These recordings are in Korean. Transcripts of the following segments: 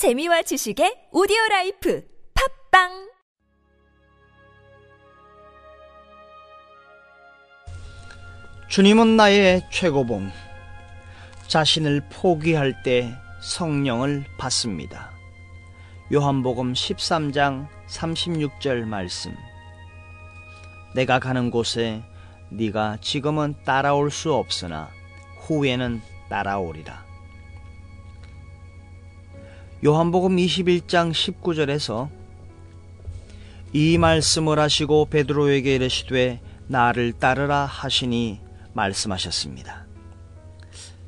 재미와 지식의 오디오 라이프 팟빵 주님은 나의 최고봉. 자신을 포기할 때 성령을 받습니다. 요한복음 13장 36절 말씀. 내가 가는 곳에 네가 지금은 따라올 수 없으나 후에는 따라오리라. 요한복음 21장 19절에서 이 말씀을 하시고 베드로에게 이르시되 나를 따르라 하시니 말씀하셨습니다.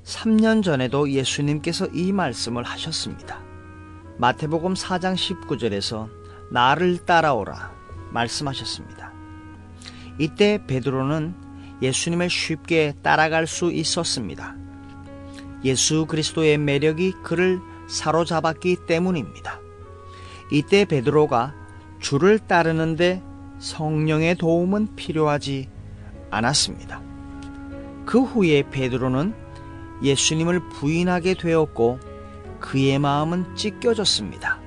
3년 전에도 예수님께서 이 말씀을 하셨습니다. 마태복음 4장 19절에서 나를 따라오라 말씀하셨습니다. 이때 베드로는 예수님을 쉽게 따라갈 수 있었습니다. 예수 그리스도의 매력이 그를 사로잡았기 때문입니다. 이때 베드로가 주를 따르는데 성령의 도움은 필요하지 않았습니다. 그 후에 베드로는 예수님을 부인하게 되었고 그의 마음은 찢겨졌습니다.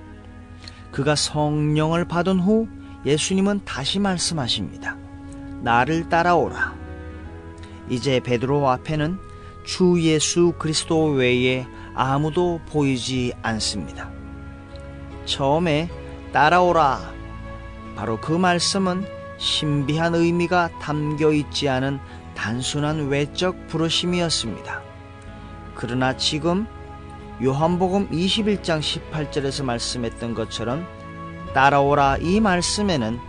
그가 성령을 받은 후 예수님은 다시 말씀하십니다. 나를 따라오라. 이제 베드로 앞에는 주 예수 그리스도 외에 아무도 보이지 않습니다. 처음에 따라오라. 바로 그 말씀은 신비한 의미가 담겨 있지 않은 단순한 외적 부르심이었습니다. 그러나 지금 요한복음 21장 18절에서 말씀했던 것처럼 따라오라 이 말씀에는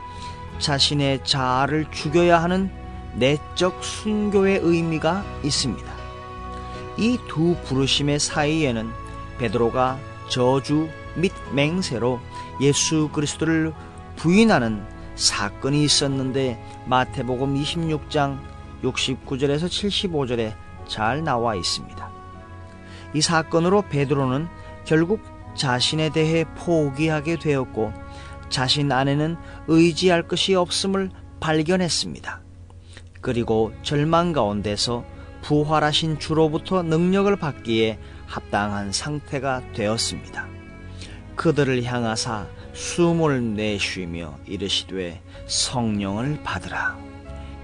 자신의 자아를 죽여야 하는 내적 순교의 의미가 있습니다. 이 두 부르심의 사이에는 베드로가 저주 및 맹세로 예수 그리스도를 부인하는 사건이 있었는데 마태복음 26장 69절에서 75절에 잘 나와 있습니다. 이 사건으로 베드로는 결국 자신에 대해 포기하게 되었고 자신 안에는 의지할 것이 없음을 발견했습니다. 그리고 절망 가운데서 부활하신 주로부터 능력을 받기에 합당한 상태가 되었습니다. 그들을 향하사 숨을 내쉬며 이르시되 성령을 받으라.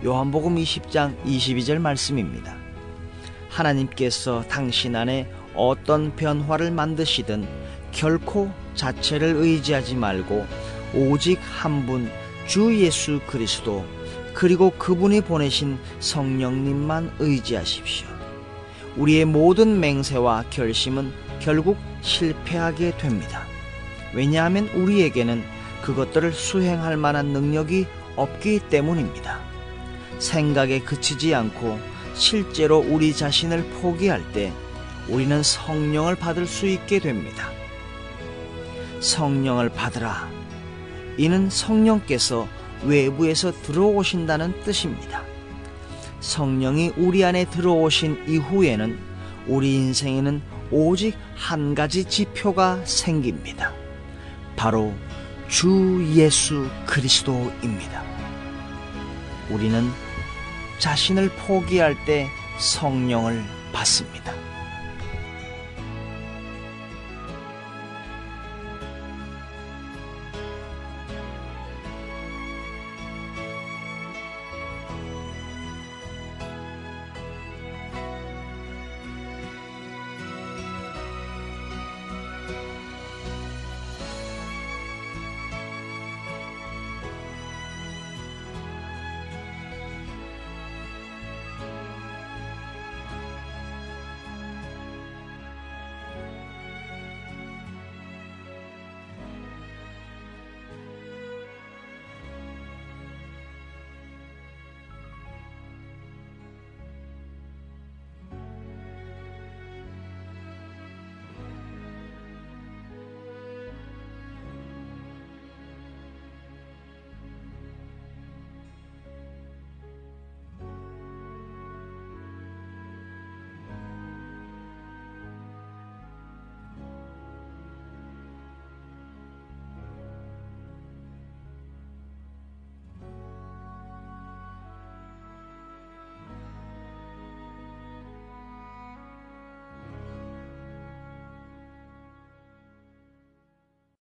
요한복음 20장 22절 말씀입니다. 하나님께서 당신 안에 어떤 변화를 만드시든 결코 자체를 의지하지 말고 오직 한 분 주 예수 그리스도 그리고 그분이 보내신 성령님만 의지하십시오. 우리의 모든 맹세와 결심은 결국 실패하게 됩니다. 왜냐하면 우리에게는 그것들을 수행할 만한 능력이 없기 때문입니다. 생각에 그치지 않고 실제로 우리 자신을 포기할 때 우리는 성령을 받을 수 있게 됩니다. 성령을 받으라. 이는 성령께서 외부에서 들어오신다는 뜻입니다. 성령이 우리 안에 들어오신 이후에는 우리 인생에는 오직 한 가지 지표가 생깁니다. 바로 주 예수 그리스도입니다. 우리는 자신을 포기할 때 성령을 받습니다.